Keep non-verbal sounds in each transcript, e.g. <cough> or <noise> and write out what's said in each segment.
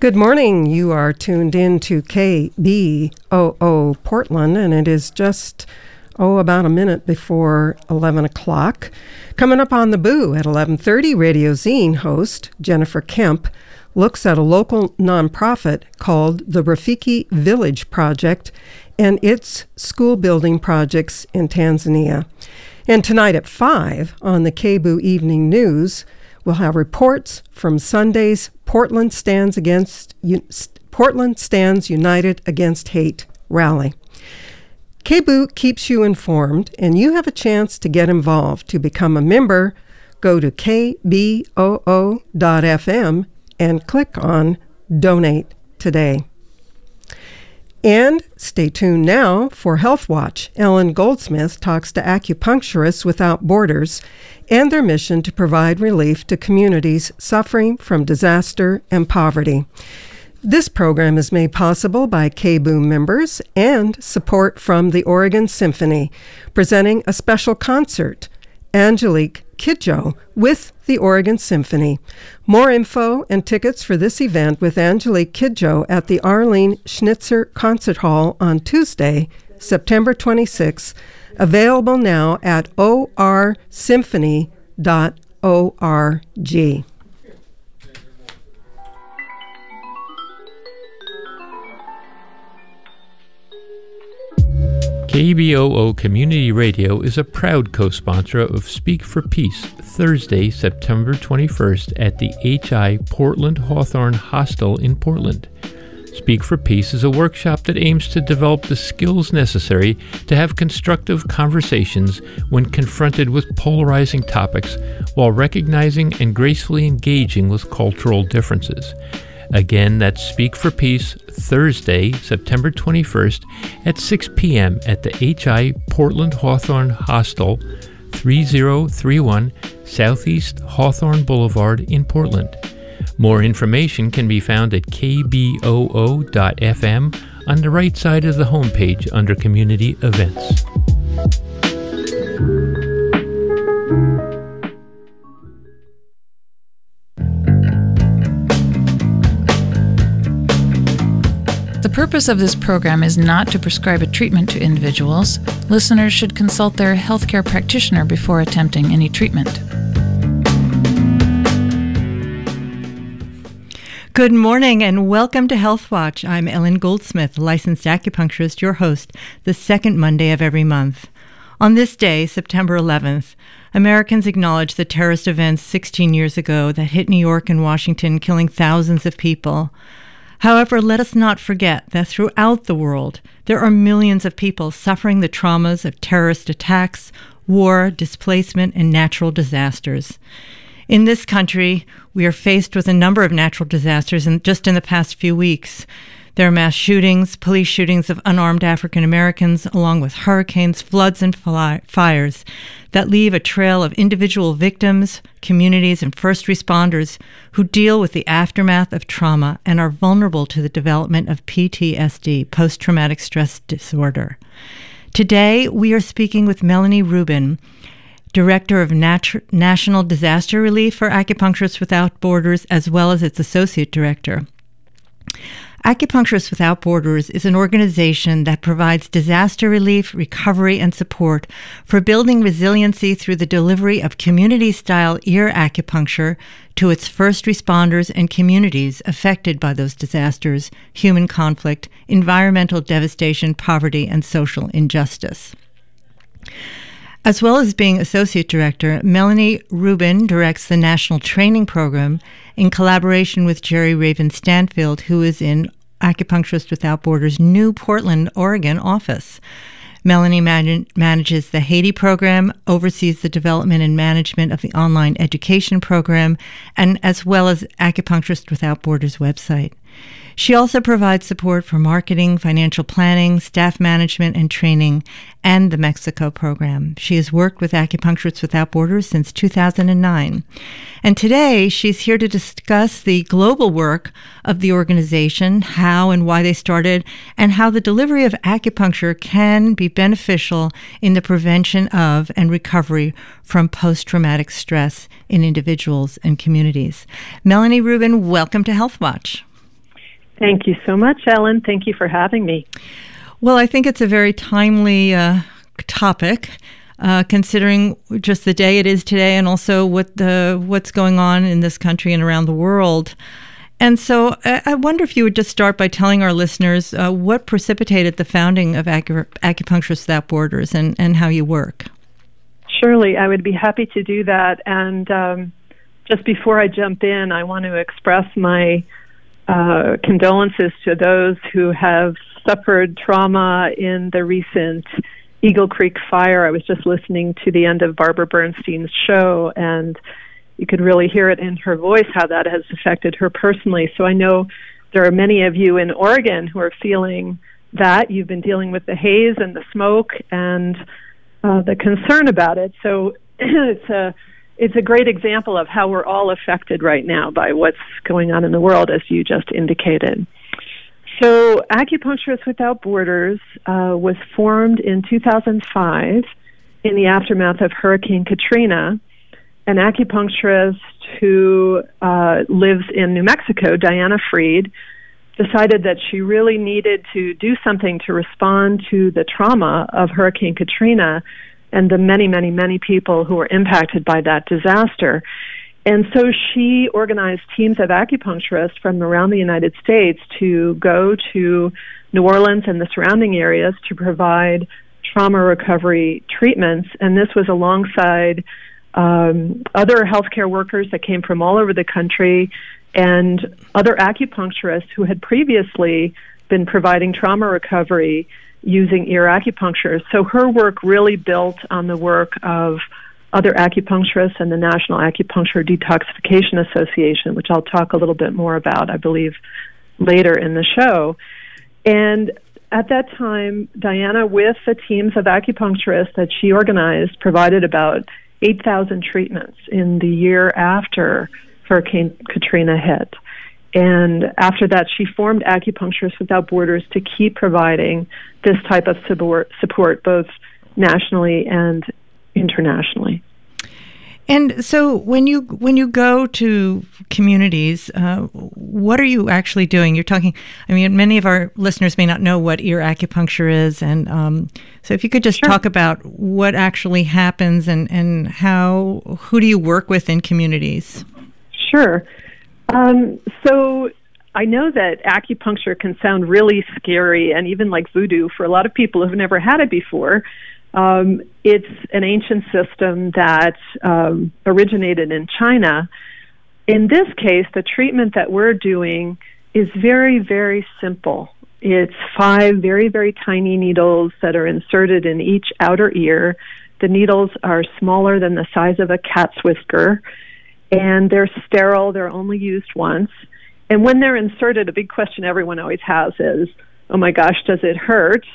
Good morning. You are tuned in to KBOO Portland, and it is just, oh, about a minute before 11 o'clock. Coming up on the Boo at 11.30, Radio Zine host Jennifer Kemp looks at a local nonprofit called the Rafiki Village Project and its school building projects in Tanzania. And tonight at 5 on the KBOO Evening News, we'll have reports from Sunday's Portland Stands Against Portland Stands United Against Hate rally. KBOO keeps you informed, and you have a chance to get involved. To become a member, go to kboo.fm and click on Donate Today. And stay tuned now for Health Watch. Ellen Goldsmith talks to acupuncturists without borders and their mission to provide relief to communities suffering from disaster and poverty. This program is made possible by KBOO members and support from the Oregon Symphony, presenting a special concert. Angelique Kidjo with the Oregon Symphony. More info and tickets for this event with Angelique Kidjo at the Arlene Schnitzer Concert Hall on Tuesday, September 26, available now at orsymphony.org. KBOO Community Radio is a proud co sponsor of Speak for Peace Thursday, September 21st at the HI Portland Hawthorne Hostel in Portland. Speak for Peace is a workshop that aims to develop the skills necessary to have constructive conversations when confronted with polarizing topics while recognizing and gracefully engaging with cultural differences. Again, that's Speak for Peace Thursday, September 21st at 6 p.m. at the HI Portland Hawthorne Hostel, 3031 Southeast Hawthorne Boulevard in Portland. More information can be found at kboo.fm on the right side of the homepage under Community Events. The purpose of this program is not to prescribe a treatment to individuals. Listeners should consult their healthcare practitioner before attempting any treatment. Good morning and welcome to Health Watch. I'm Ellen Goldsmith, licensed acupuncturist, your host, the second Monday of every month. On this day, September 11th, Americans acknowledge the terrorist events 16 years ago that hit New York and Washington, killing thousands of people. However, let us not forget that throughout the world, there are millions of people suffering the traumas of terrorist attacks, war, displacement, and natural disasters. In this country, we are faced with a number of natural disasters in, just in the past few weeks. There are mass shootings, police shootings of unarmed African Americans, along with hurricanes, floods, and fires that leave a trail of individual victims, communities, and first responders who deal with the aftermath of trauma and are vulnerable to the development of PTSD, post traumatic stress disorder. Today, we are speaking with Melanie Rubin. Director of Nat- National Disaster Relief for Acupuncturists Without Borders, as well as its Associate Director. Acupuncturists Without Borders is an organization that provides disaster relief, recovery, and support for building resiliency through the delivery of community style ear acupuncture to its first responders and communities affected by those disasters, human conflict, environmental devastation, poverty, and social injustice. As well as being Associate Director, Melanie Rubin directs the National Training Program in collaboration with Jerry Raven Stanfield, who is in Acupuncturist Without Borders' new Portland, Oregon office. Melanie man- manages the Haiti program, oversees the development and management of the online education program, and as well as Acupuncturist Without Borders website. She also provides support for marketing, financial planning, staff management, and training, and the Mexico program. She has worked with Acupuncturists Without Borders since 2009. And today, she's here to discuss the global work of the organization, how and why they started, and how the delivery of acupuncture can be beneficial in the prevention of and recovery from post traumatic stress in individuals and communities. Melanie Rubin, welcome to Health Watch. Thank you so much, Ellen. Thank you for having me. Well, I think it's a very timely uh, topic. Uh, considering just the day it is today, and also what the what's going on in this country and around the world, and so I, I wonder if you would just start by telling our listeners uh, what precipitated the founding of Acu- Acupuncturists Without Borders and, and how you work. Surely, I would be happy to do that. And um, just before I jump in, I want to express my uh, condolences to those who have suffered trauma in the recent Eagle Creek fire. I was just listening to the end of Barbara Bernstein's show, and you could really hear it in her voice how that has affected her personally. So I know there are many of you in Oregon who are feeling that. You've been dealing with the haze and the smoke and uh, the concern about it. So <clears throat> it's a it's a great example of how we're all affected right now by what's going on in the world, as you just indicated. So, Acupuncturists Without Borders uh, was formed in 2005 in the aftermath of Hurricane Katrina. An acupuncturist who uh, lives in New Mexico, Diana Fried, decided that she really needed to do something to respond to the trauma of Hurricane Katrina and the many, many, many people who were impacted by that disaster. And so she organized teams of acupuncturists from around the United States to go to New Orleans and the surrounding areas to provide trauma recovery treatments. And this was alongside um, other healthcare workers that came from all over the country and other acupuncturists who had previously been providing trauma recovery using ear acupuncture. So her work really built on the work of other acupuncturists and the National Acupuncture Detoxification Association, which I'll talk a little bit more about, I believe, later in the show. And at that time, Diana, with the teams of acupuncturists that she organized, provided about 8,000 treatments in the year after Hurricane Katrina hit. And after that, she formed Acupuncturists Without Borders to keep providing this type of support, support both nationally and internationally. And so, when you when you go to communities, uh, what are you actually doing? You're talking. I mean, many of our listeners may not know what ear acupuncture is, and um, so if you could just sure. talk about what actually happens and and how who do you work with in communities? Sure. Um, so I know that acupuncture can sound really scary and even like voodoo for a lot of people who've never had it before. Um, it's an ancient system that um, originated in China. In this case, the treatment that we're doing is very, very simple. It's five very, very tiny needles that are inserted in each outer ear. The needles are smaller than the size of a cat's whisker and they're sterile. They're only used once. And when they're inserted, a big question everyone always has is, oh my gosh, does it hurt?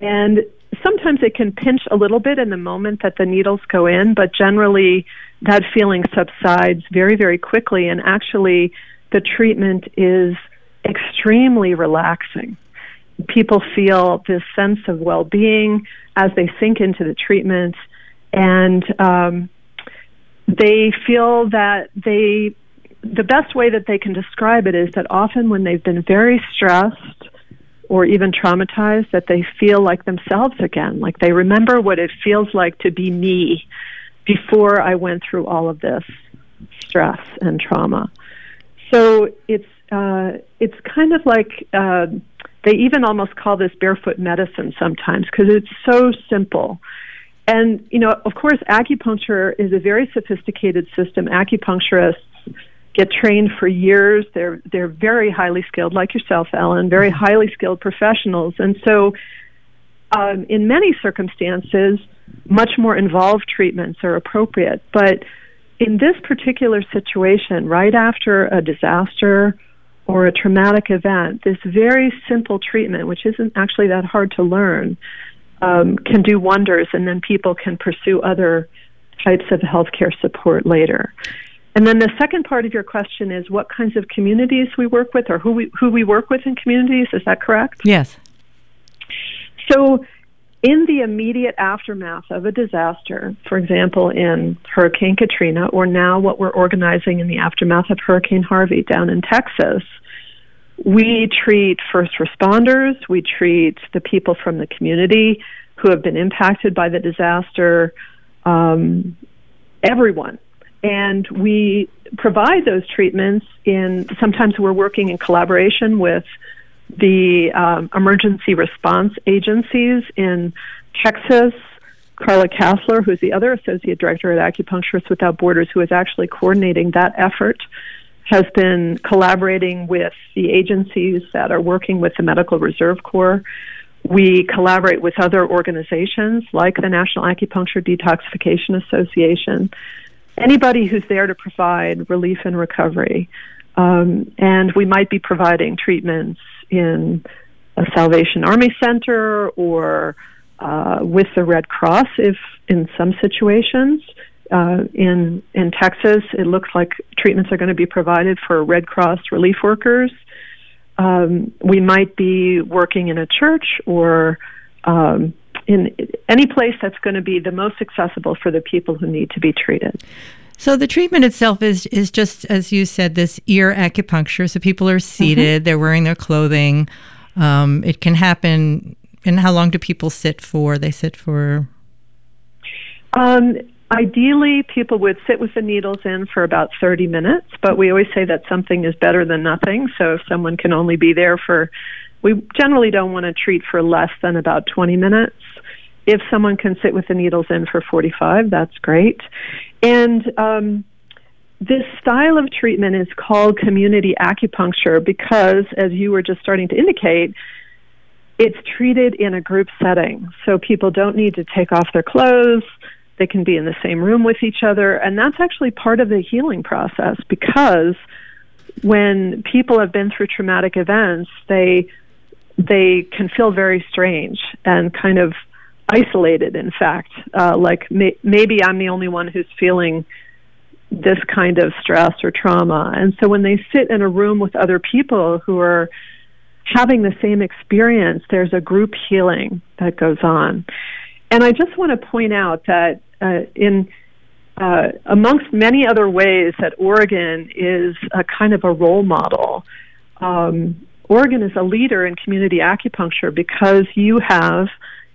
And sometimes it can pinch a little bit in the moment that the needles go in, but generally that feeling subsides very, very quickly. And actually, the treatment is extremely relaxing. People feel this sense of well being as they sink into the treatment. And um, they feel that they the best way that they can describe it is that often when they've been very stressed or even traumatized that they feel like themselves again like they remember what it feels like to be me before I went through all of this stress and trauma. So it's uh, it's kind of like uh, they even almost call this barefoot medicine sometimes because it's so simple and, you know, of course, acupuncture is a very sophisticated system. Acupuncturists get trained for years. They're, they're very highly skilled, like yourself, Ellen, very mm-hmm. highly skilled professionals. And so, um, in many circumstances, much more involved treatments are appropriate. But in this particular situation, right after a disaster or a traumatic event, this very simple treatment, which isn't actually that hard to learn, um, can do wonders, and then people can pursue other types of healthcare support later. And then the second part of your question is what kinds of communities we work with, or who we who we work with in communities. Is that correct? Yes. So, in the immediate aftermath of a disaster, for example, in Hurricane Katrina, or now what we're organizing in the aftermath of Hurricane Harvey down in Texas, we treat first responders, we treat the people from the community who have been impacted by the disaster, um, everyone. And we provide those treatments in, sometimes we're working in collaboration with the um, emergency response agencies in Texas. Carla Kassler, who's the other associate director at Acupuncturists Without Borders, who is actually coordinating that effort, has been collaborating with the agencies that are working with the Medical Reserve Corps. We collaborate with other organizations like the National Acupuncture Detoxification Association, anybody who's there to provide relief and recovery. Um, and we might be providing treatments in a Salvation Army center or uh, with the Red Cross, if in some situations. Uh, in in Texas, it looks like treatments are going to be provided for Red Cross relief workers. Um, we might be working in a church or um, in any place that's going to be the most accessible for the people who need to be treated. So the treatment itself is is just as you said, this ear acupuncture. So people are seated, mm-hmm. they're wearing their clothing. Um, it can happen. And how long do people sit for? They sit for. Um, ideally, people would sit with the needles in for about 30 minutes, but we always say that something is better than nothing. So if someone can only be there for, we generally don't want to treat for less than about 20 minutes. If someone can sit with the needles in for 45, that's great. And um, this style of treatment is called community acupuncture because, as you were just starting to indicate, it's treated in a group setting. So people don't need to take off their clothes. They can be in the same room with each other. And that's actually part of the healing process because when people have been through traumatic events, they they can feel very strange and kind of isolated, in fact. Uh, like may, maybe I'm the only one who's feeling this kind of stress or trauma. And so when they sit in a room with other people who are having the same experience, there's a group healing that goes on. And I just want to point out that uh, in uh, amongst many other ways that Oregon is a kind of a role model, um, Oregon is a leader in community acupuncture because you have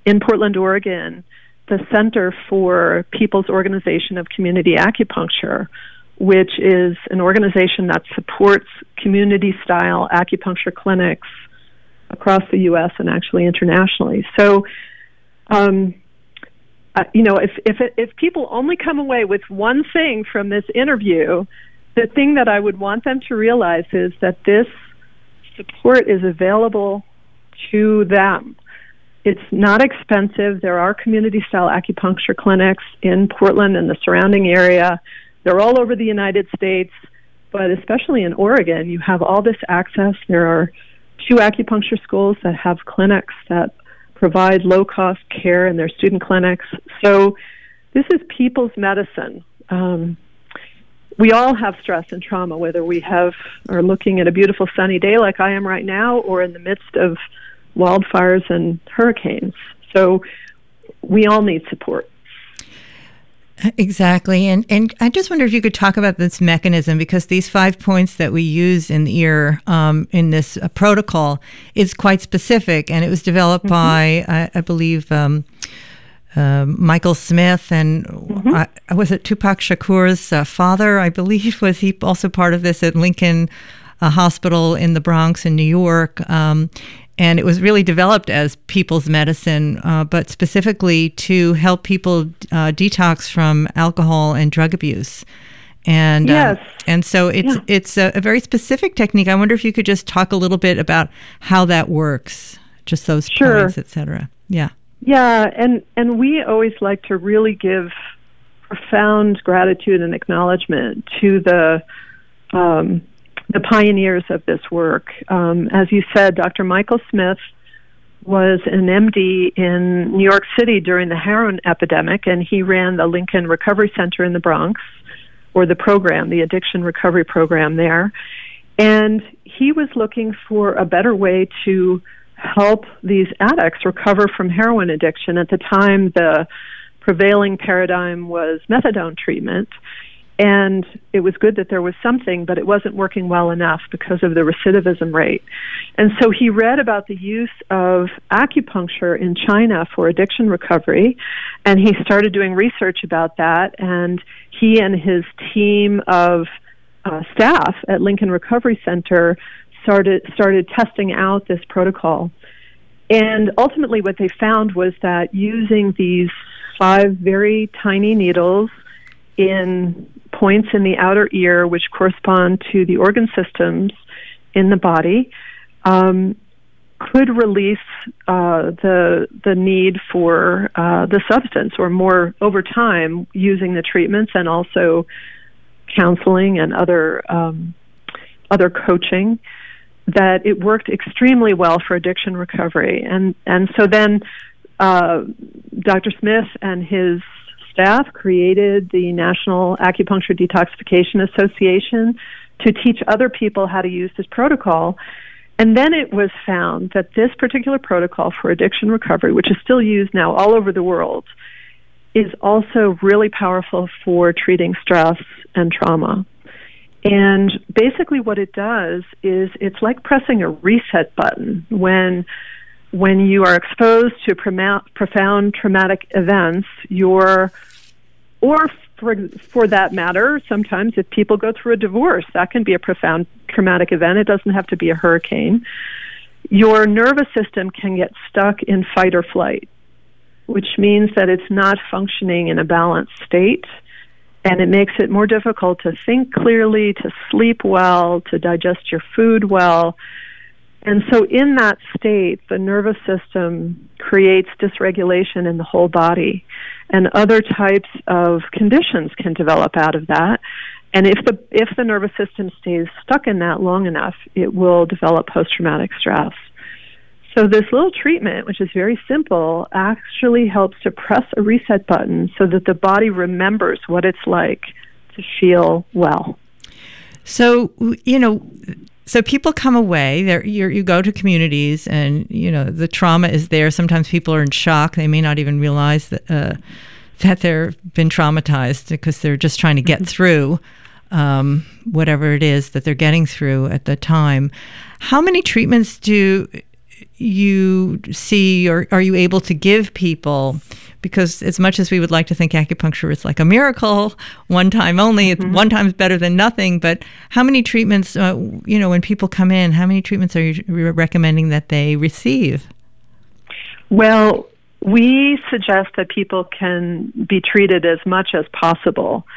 in Portland, Oregon, the Center for People's Organization of Community Acupuncture, which is an organization that supports community style acupuncture clinics across the U.S. and actually internationally. So, um, uh, you know, if if if people only come away with one thing from this interview, the thing that I would want them to realize is that this support is available to them. It's not expensive. There are community style acupuncture clinics in Portland and the surrounding area. They're all over the United States, but especially in Oregon, you have all this access. There are two acupuncture schools that have clinics that provide low cost care in their student clinics. So this is people's medicine. Um, we all have stress and trauma, whether we have are looking at a beautiful sunny day like I am right now, or in the midst of wildfires and hurricanes. So we all need support. Exactly. And and I just wonder if you could talk about this mechanism because these five points that we use in the ear um, in this uh, protocol is quite specific and it was developed mm-hmm. by, I, I believe, um, uh, Michael Smith and mm-hmm. uh, was it Tupac Shakur's uh, father, I believe, was he also part of this at Lincoln uh, Hospital in the Bronx in New York? Um, and it was really developed as people's medicine, uh, but specifically to help people uh, detox from alcohol and drug abuse. And um, yes. and so it's yeah. it's a, a, very specific technique. I wonder if you could just talk a little bit about how that works, just those sure. points, etc. Yeah. Yeah, and and we always like to really give profound gratitude and acknowledgement to the um, the pioneers of this work. Um, as you said, Dr. Michael Smith was an MD in New York City during the heroin epidemic, and he ran the Lincoln Recovery Center in the Bronx, or the program, the addiction recovery program there. And he was looking for a better way to help these addicts recover from heroin addiction. At the time, the prevailing paradigm was methadone treatment. And it was good that there was something, but it wasn't working well enough because of the recidivism rate. And so he read about the use of acupuncture in China for addiction recovery, and he started doing research about that. And he and his team of uh, staff at Lincoln Recovery Center started started testing out this protocol. And ultimately, what they found was that using these five very tiny needles in points in the outer ear, which correspond to the organ systems in the body, um, could release uh, the the need for uh, the substance, or more over time, using the treatments and also counseling and other um, other coaching. That it worked extremely well for addiction recovery, and and so then uh, Dr. Smith and his staff created the National Acupuncture Detoxification Association to teach other people how to use this protocol. And then it was found that this particular protocol for addiction recovery, which is still used now all over the world, is also really powerful for treating stress and trauma. And basically, what it does is it's like pressing a reset button when when you are exposed to profound traumatic events, your or for for that matter, sometimes if people go through a divorce, that can be a profound traumatic event. It doesn't have to be a hurricane. Your nervous system can get stuck in fight or flight, which means that it's not functioning in a balanced state. And it makes it more difficult to think clearly, to sleep well, to digest your food well, and so, in that state, the nervous system creates dysregulation in the whole body, and other types of conditions can develop out of that. And if the if the nervous system stays stuck in that long enough, it will develop post traumatic stress. So this little treatment, which is very simple, actually helps to press a reset button so that the body remembers what it's like to feel well. So, you know, so people come away there you go to communities and you know the trauma is there. Sometimes people are in shock. They may not even realize that uh, that they've been traumatized because they're just trying to get mm-hmm. through um, whatever it is that they're getting through at the time. How many treatments do you see or are you able to give people because as much as we would like to think acupuncture is like a miracle, <laughs> one time only, mm-hmm. one time's better than nothing. But how many treatments, uh, you know, when people come in, how many treatments are you recommending that they receive? Well, we suggest that people can be treated as much as possible.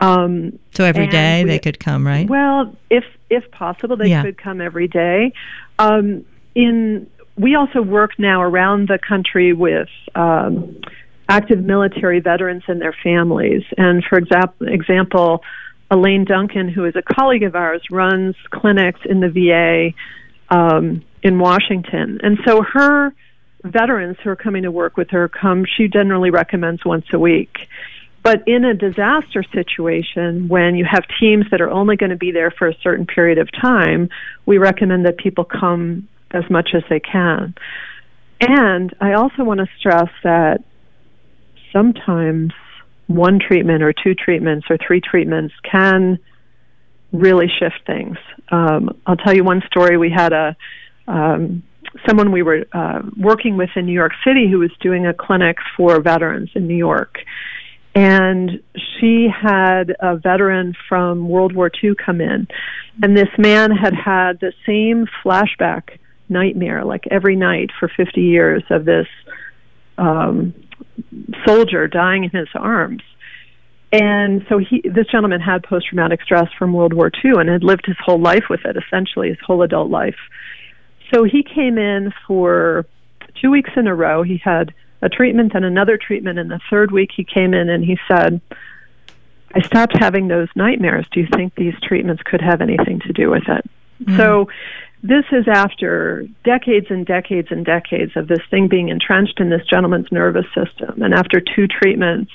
Um, so every day we, they could come, right? Well, if if possible, they yeah. could come every day. Um, in we also work now around the country with um, active military veterans and their families. And for example, example, Elaine Duncan, who is a colleague of ours, runs clinics in the VA um, in Washington. And so her veterans who are coming to work with her come, she generally recommends once a week. But in a disaster situation, when you have teams that are only going to be there for a certain period of time, we recommend that people come as much as they can. And I also want to stress that sometimes one treatment or two treatments or three treatments can really shift things. Um, I'll tell you one story. We had a um, someone we were uh, working with in New York City who was doing a clinic for veterans in New York. And she had a veteran from World War II come in. And this man had had the same flashback nightmare, like every night for 50 years, of this um, soldier dying in his arms. And so he, this gentleman had post traumatic stress from World War II and had lived his whole life with it, essentially his whole adult life. So he came in for two weeks in a row. He had a treatment and another treatment. And the third week he came in and he said, I stopped having those nightmares. Do you think these treatments could have anything to do with it? Mm-hmm. So this is after decades and decades and decades of this thing being entrenched in this gentleman's nervous system. And after two treatments,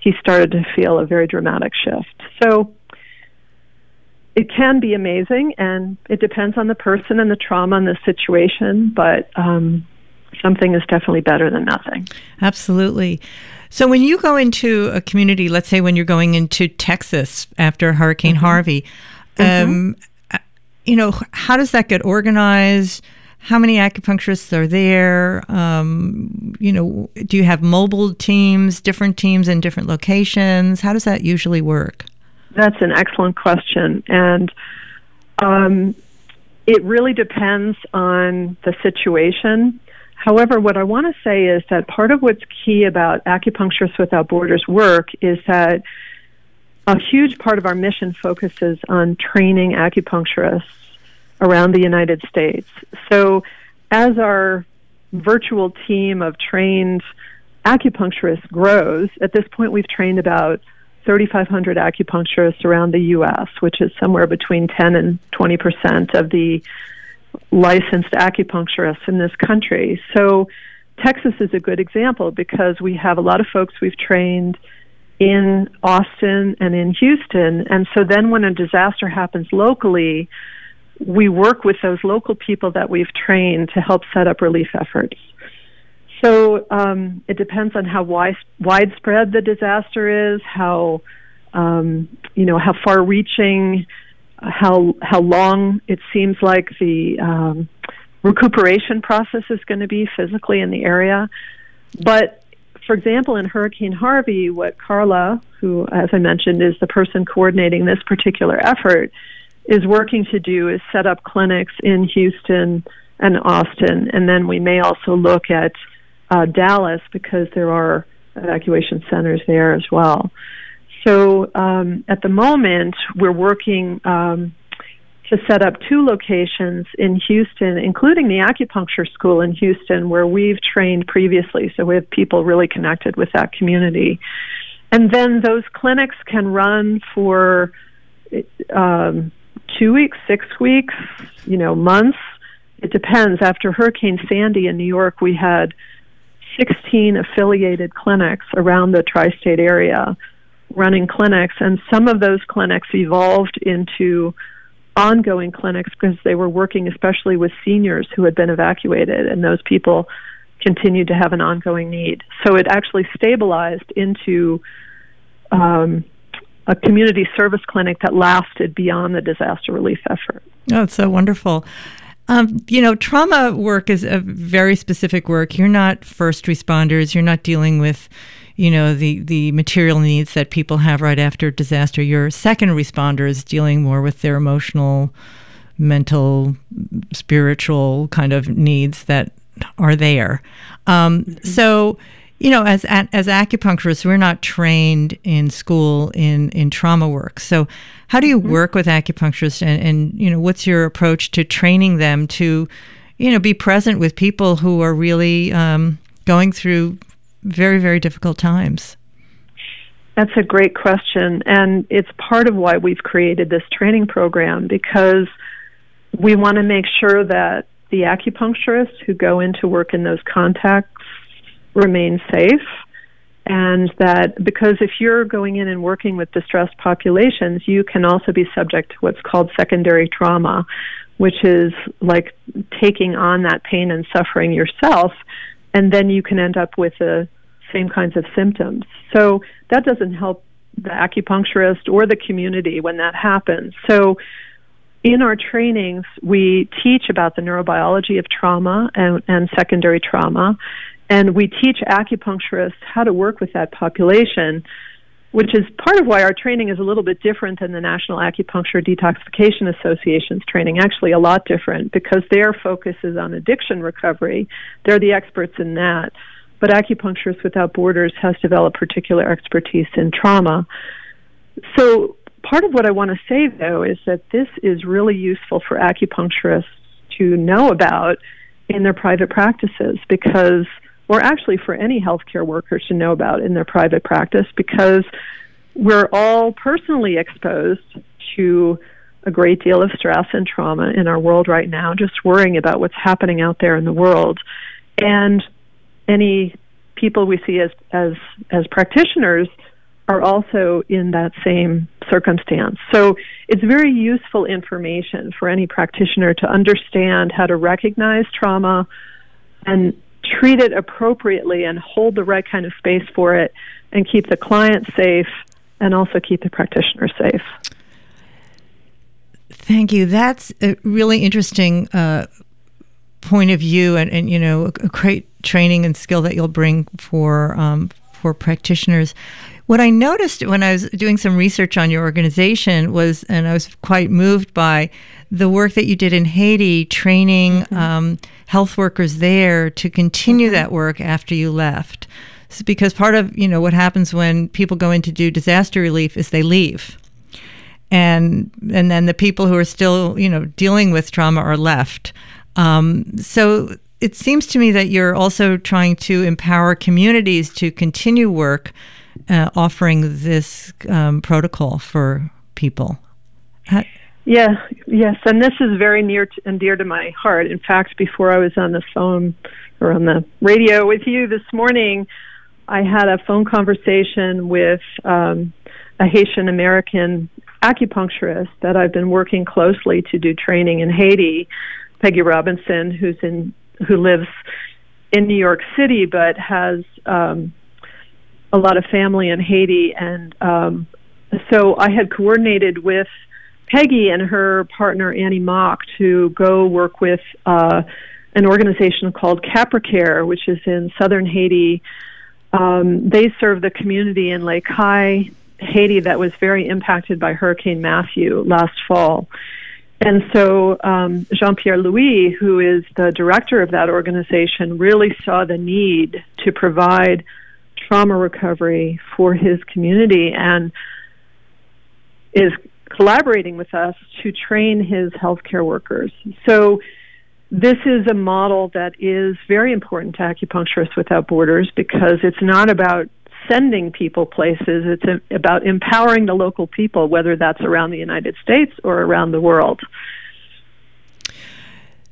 he started to feel a very dramatic shift. So it can be amazing, and it depends on the person and the trauma and the situation. But um, something is definitely better than nothing. Absolutely. So when you go into a community, let's say when you're going into Texas after Hurricane mm-hmm. Harvey, mm-hmm. You know, how does that get organized? How many acupuncturists are there? Um, you know, do you have mobile teams, different teams in different locations? How does that usually work? That's an excellent question, and um, it really depends on the situation. However, what I want to say is that part of what's key about Acupuncturists Without Borders work is that a huge part of our mission focuses on training acupuncturists around the United States. So, as our virtual team of trained acupuncturists grows, at this point we've trained about 3,500 acupuncturists around the U.S., which is somewhere between 10 and 20 percent of the licensed acupuncturists in this country. So, Texas is a good example because we have a lot of folks we've trained in Austin and in Houston. And so then when a disaster happens locally, we work with those local people that we've trained to help set up relief efforts. So um, it depends on how wide, widespread the disaster is, how um, you know how far-reaching, how how long it seems like the um, recuperation process is going to be physically in the area. But for example, in Hurricane Harvey, what Carla, who as I mentioned is the person coordinating this particular effort, is working to do is set up clinics in Houston and Austin, and then we may also look at uh, Dallas because there are evacuation centers there as well. So um, at the moment, we're working um, to set up two locations in Houston, including the acupuncture school in Houston, where we've trained previously. So we have people really connected with that community. And then those clinics can run for um, two weeks, six weeks, you know, months. It depends. After Hurricane Sandy in New York, we had 16 affiliated clinics around the tri state area running clinics, and some of those clinics evolved into ongoing clinics because they were working especially with seniors who had been evacuated, and those people continued to have an ongoing need. So it actually stabilized into um, a community service clinic that lasted beyond the disaster relief effort. Oh, it's so wonderful. Um, you know, trauma work is a very specific work. You're not first responders. You're not dealing with, you know, the the material needs that people have right after disaster. You're second responders dealing more with their emotional, mental, spiritual kind of needs that are there. Um, mm-hmm. So you know, as as acupuncturists, we're not trained in school in in trauma work. So, how do you mm-hmm. work with acupuncturists, and, and you know, what's your approach to training them to, you know, be present with people who are really um, going through very very difficult times? That's a great question, and it's part of why we've created this training program because we want to make sure that the acupuncturists who go into work in those contacts remain safe and that because if you're going in and working with distressed populations, you can also be subject to what's called secondary trauma, which is like taking on that pain and suffering yourself, and then you can end up with the same kinds of symptoms. So that doesn't help the acupuncturist or the community when that happens. So in our trainings, we teach about the neurobiology of trauma and, and secondary trauma and we teach acupuncturists how to work with that population, which is part of why our training is a little bit different than the National Acupuncture Detoxification Association's training, actually, a lot different because their focus is on addiction recovery. They're the experts in that. But Acupuncturists Without Borders has developed particular expertise in trauma. So, part of what I want to say, though, is that this is really useful for acupuncturists to know about in their private practices because or actually for any healthcare worker to know about in their private practice because we're all personally exposed to a great deal of stress and trauma in our world right now, just worrying about what's happening out there in the world. And any people we see as as as practitioners are also in that same circumstance. So it's very useful information for any practitioner to understand how to recognize trauma and treat it appropriately and hold the right kind of space for it and keep the client safe and also keep the practitioner safe. Thank you. That's a really interesting uh, point of view, and, and you know, a great training and skill that you'll bring for um, for practitioners. What I noticed when I was doing some research on your organization was, and I was quite moved by the work that you did in Haiti, training mm-hmm. um, health workers there to continue mm-hmm. that work after you left. So because part of you know what happens when people go in to do disaster relief is they leave and and then the people who are still you know dealing with trauma are left. Um, so it seems to me that you're also trying to empower communities to continue work uh, offering this um, protocol for people. How- yeah, yes, and this is very near to, and dear to my heart. In fact, before I was on the phone or on the radio with you this morning, I had a phone conversation with um, a Haitian American acupuncturist that I've been working closely to do training in Haiti, Peggy Robinson, who's in who lives in New York City but has um, a lot of family in Haiti, and um, so I had coordinated with Peggy and her partner Annie Mock to go work with uh, an organization called CapraCare, which is in southern Haiti. Um, they serve the community in Les Cayes Haiti that was very impacted by Hurricane Matthew last fall. And so um, Jean Pierre Louis, who is the director of that organization, really saw the need to provide trauma recovery for his community and is collaborating with us to train his healthcare workers. So this is a model that is very important to Acupuncturists Without Borders because it's not about sending people places. It's about empowering the local people, whether that's around the United States or around the world.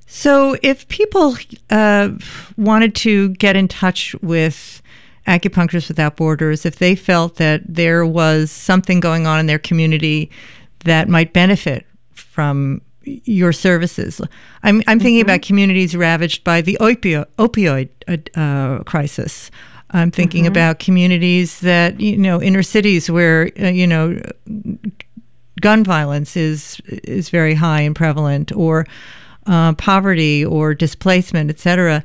So, if people uh, wanted to get in touch with Acupuncturists Without Borders, if they felt that there was something going on in their community that might benefit from your services, I'm, I'm thinking mm-hmm. about communities ravaged by the opio- opioid uh, crisis. I'm thinking mm-hmm. about communities that you know inner cities where uh, you know gun violence is is very high and prevalent, or uh, poverty or displacement, etc.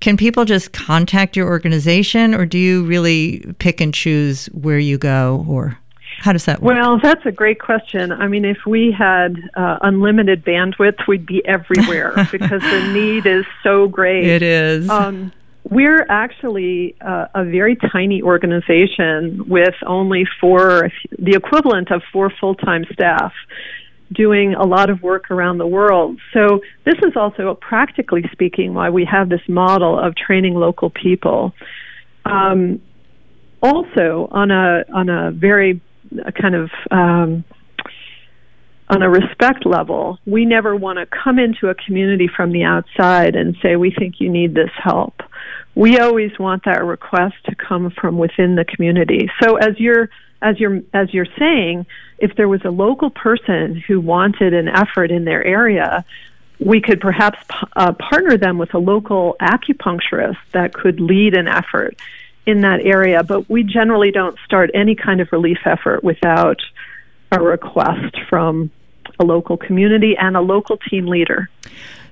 Can people just contact your organization, or do you really pick and choose where you go, or how does that work? Well, that's a great question. I mean, if we had uh, unlimited bandwidth, we'd be everywhere <laughs> because the need is so great. It is. Um, we're actually uh, a very tiny organization with only four, the equivalent of four full time staff doing a lot of work around the world. So, this is also, practically speaking, why we have this model of training local people. Um, also, on a, on a very kind of um, on a respect level, we never want to come into a community from the outside and say, we think you need this help. We always want that request to come from within the community. So as you're as you're as you're saying, if there was a local person who wanted an effort in their area, we could perhaps uh, partner them with a local acupuncturist that could lead an effort in that area. But we generally don't start any kind of relief effort without a request from a local community and a local team leader.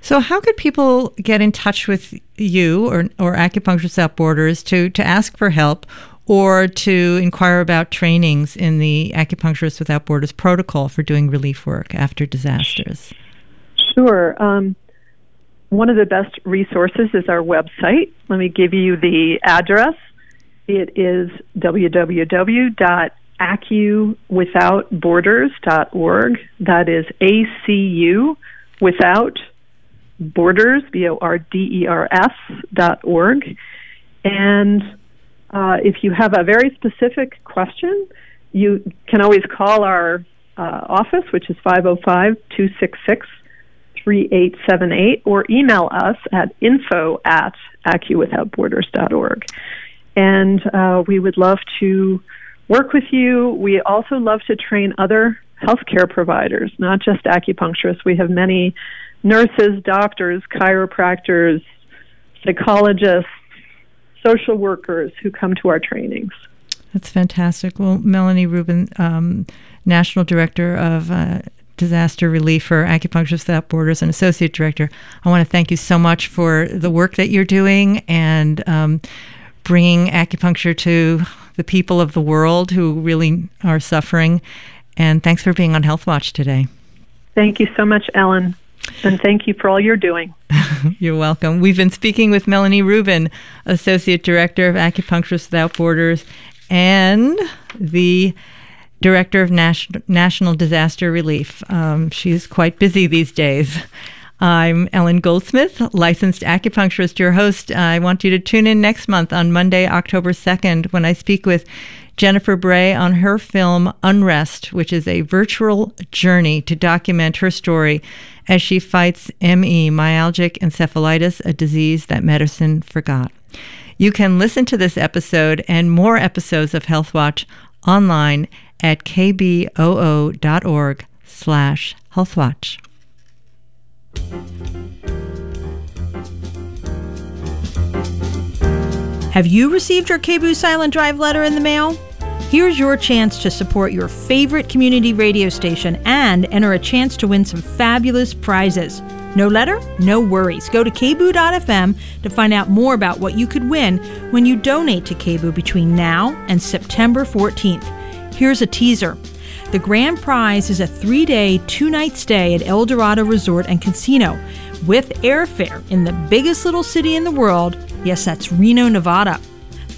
So, how could people get in touch with you or, or Acupuncture Borders to, to ask for help or to inquire about trainings in the Acupuncturists Without Borders protocol for doing relief work after disasters? Sure. Um, one of the best resources is our website. Let me give you the address. It is www.acuwithoutborders.org. That is ACU without borders, B O R D E R S dot org. And uh, if you have a very specific question, you can always call our uh, office, which is 505 266 3878, or email us at info at acuwithoutborders.org. And uh, we would love to work with you. We also love to train other healthcare providers, not just acupuncturists. We have many nurses, doctors, chiropractors, psychologists, social workers who come to our trainings. That's fantastic. Well, Melanie Rubin, um, National Director of uh, Disaster Relief for Acupuncturists Without Borders and Associate Director, I want to thank you so much for the work that you're doing and um, bringing acupuncture to the people of the world who really are suffering. And thanks for being on Health Watch today. Thank you so much, Ellen. And thank you for all you're doing. <laughs> you're welcome. We've been speaking with Melanie Rubin, Associate Director of Acupuncturists Without Borders and the Director of National, National Disaster Relief. Um, she's quite busy these days. I'm Ellen Goldsmith, licensed acupuncturist, your host. I want you to tune in next month on Monday, October 2nd, when I speak with Jennifer Brea on her film Unrest, which is a virtual journey to document her story as she fights ME, myalgic encephalitis, a disease that medicine forgot. You can listen to this episode and more episodes of Health Watch online at kboo.org slash healthwatch. Have you received your KBOO Silent Drive letter in the mail? Here's your chance to support your favorite community radio station and enter a chance to win some fabulous prizes. No letter? No worries. Go to kboo.fm to find out more about what you could win when you donate to KBOO between now and September 14th. Here's a teaser. The grand prize is a three day, two night stay at Eldorado Resort and Casino with airfare in the biggest little city in the world. Yes, that's Reno, Nevada.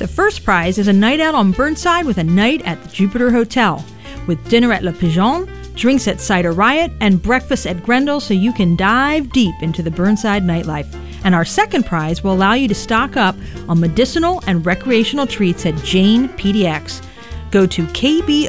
The first prize is a night out on Burnside with a night at the Jupiter Hotel, with dinner at Le Pigeon, drinks at Cider Riot, and breakfast at Grendel so you can dive deep into the Burnside nightlife. And our second prize will allow you to stock up on medicinal and recreational treats at Jane PDX. Go to KBO